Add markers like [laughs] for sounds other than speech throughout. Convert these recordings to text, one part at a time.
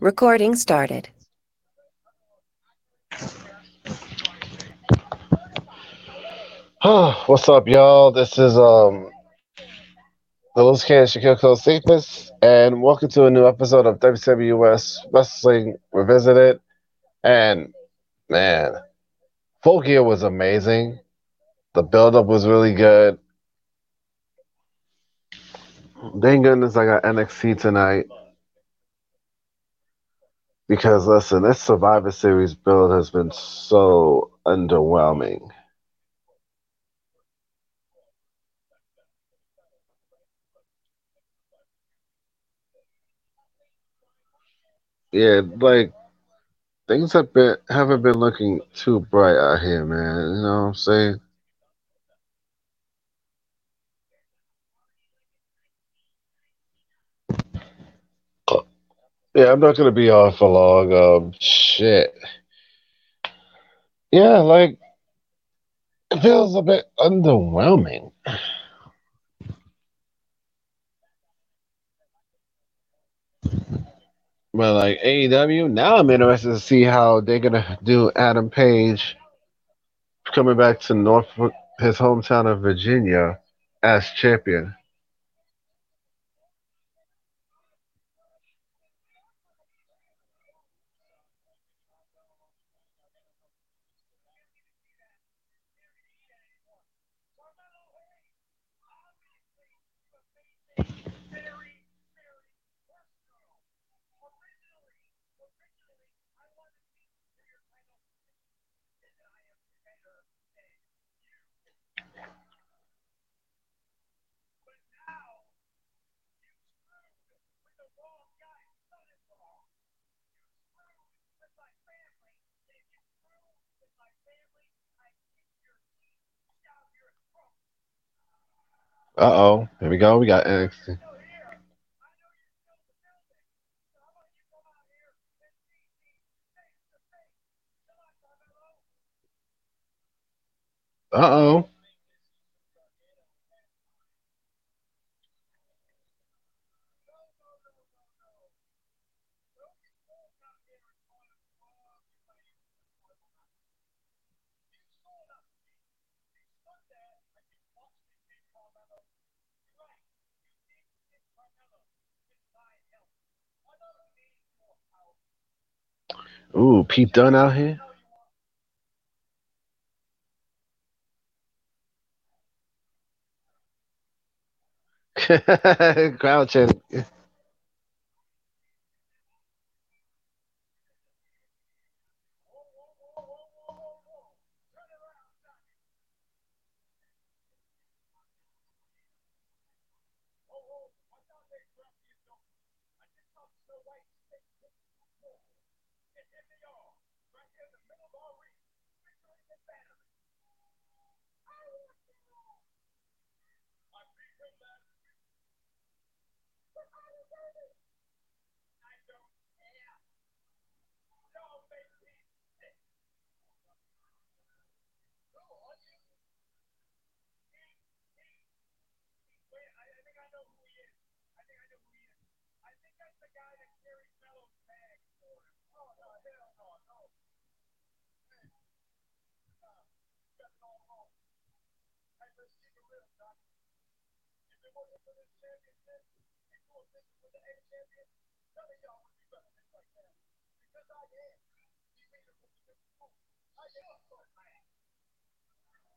Recording started. [sighs] What's up, y'all? This is um the Loose Shaquille Cole Cephas, and welcome to a new episode of WCWUS Wrestling Revisited. And man, Full Gear was amazing. The build-up was really good. Thank goodness I got NXT tonight. Because listen, this Survivor Series build has been so underwhelming. Yeah, like things have been haven't been looking too bright out here, man. You know what I'm saying? Yeah, I'm not gonna be on for long. Um, shit. Yeah, like it feels a bit underwhelming. But like AEW, now I'm interested to see how they're gonna do Adam Page coming back to Norfolk, his hometown of Virginia, as champion. Uh oh, here we go. We got NXT. Uh oh. Ooh, Pete Dunne out here. [laughs] Crouching. in New York.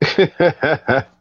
Ha ha ha.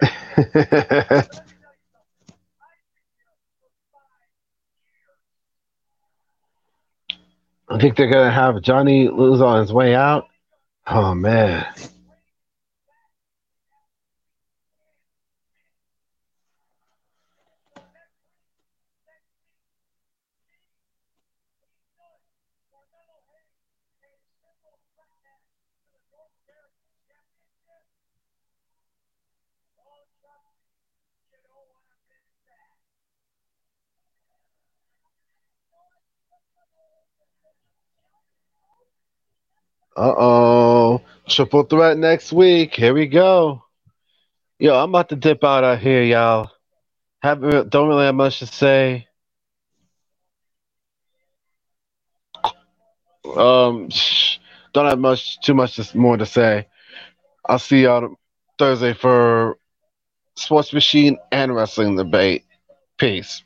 [laughs] I think they're gonna have Johnny lose on his way out. Oh man. Uh oh. Triple threat next week. Here we go. Yo, I'm about to dip out of here, y'all. Have don't really have much to say. Um, don't have much too much more to say. I'll see y'all Thursday for Sports Machine and Wrestling Debate. Peace.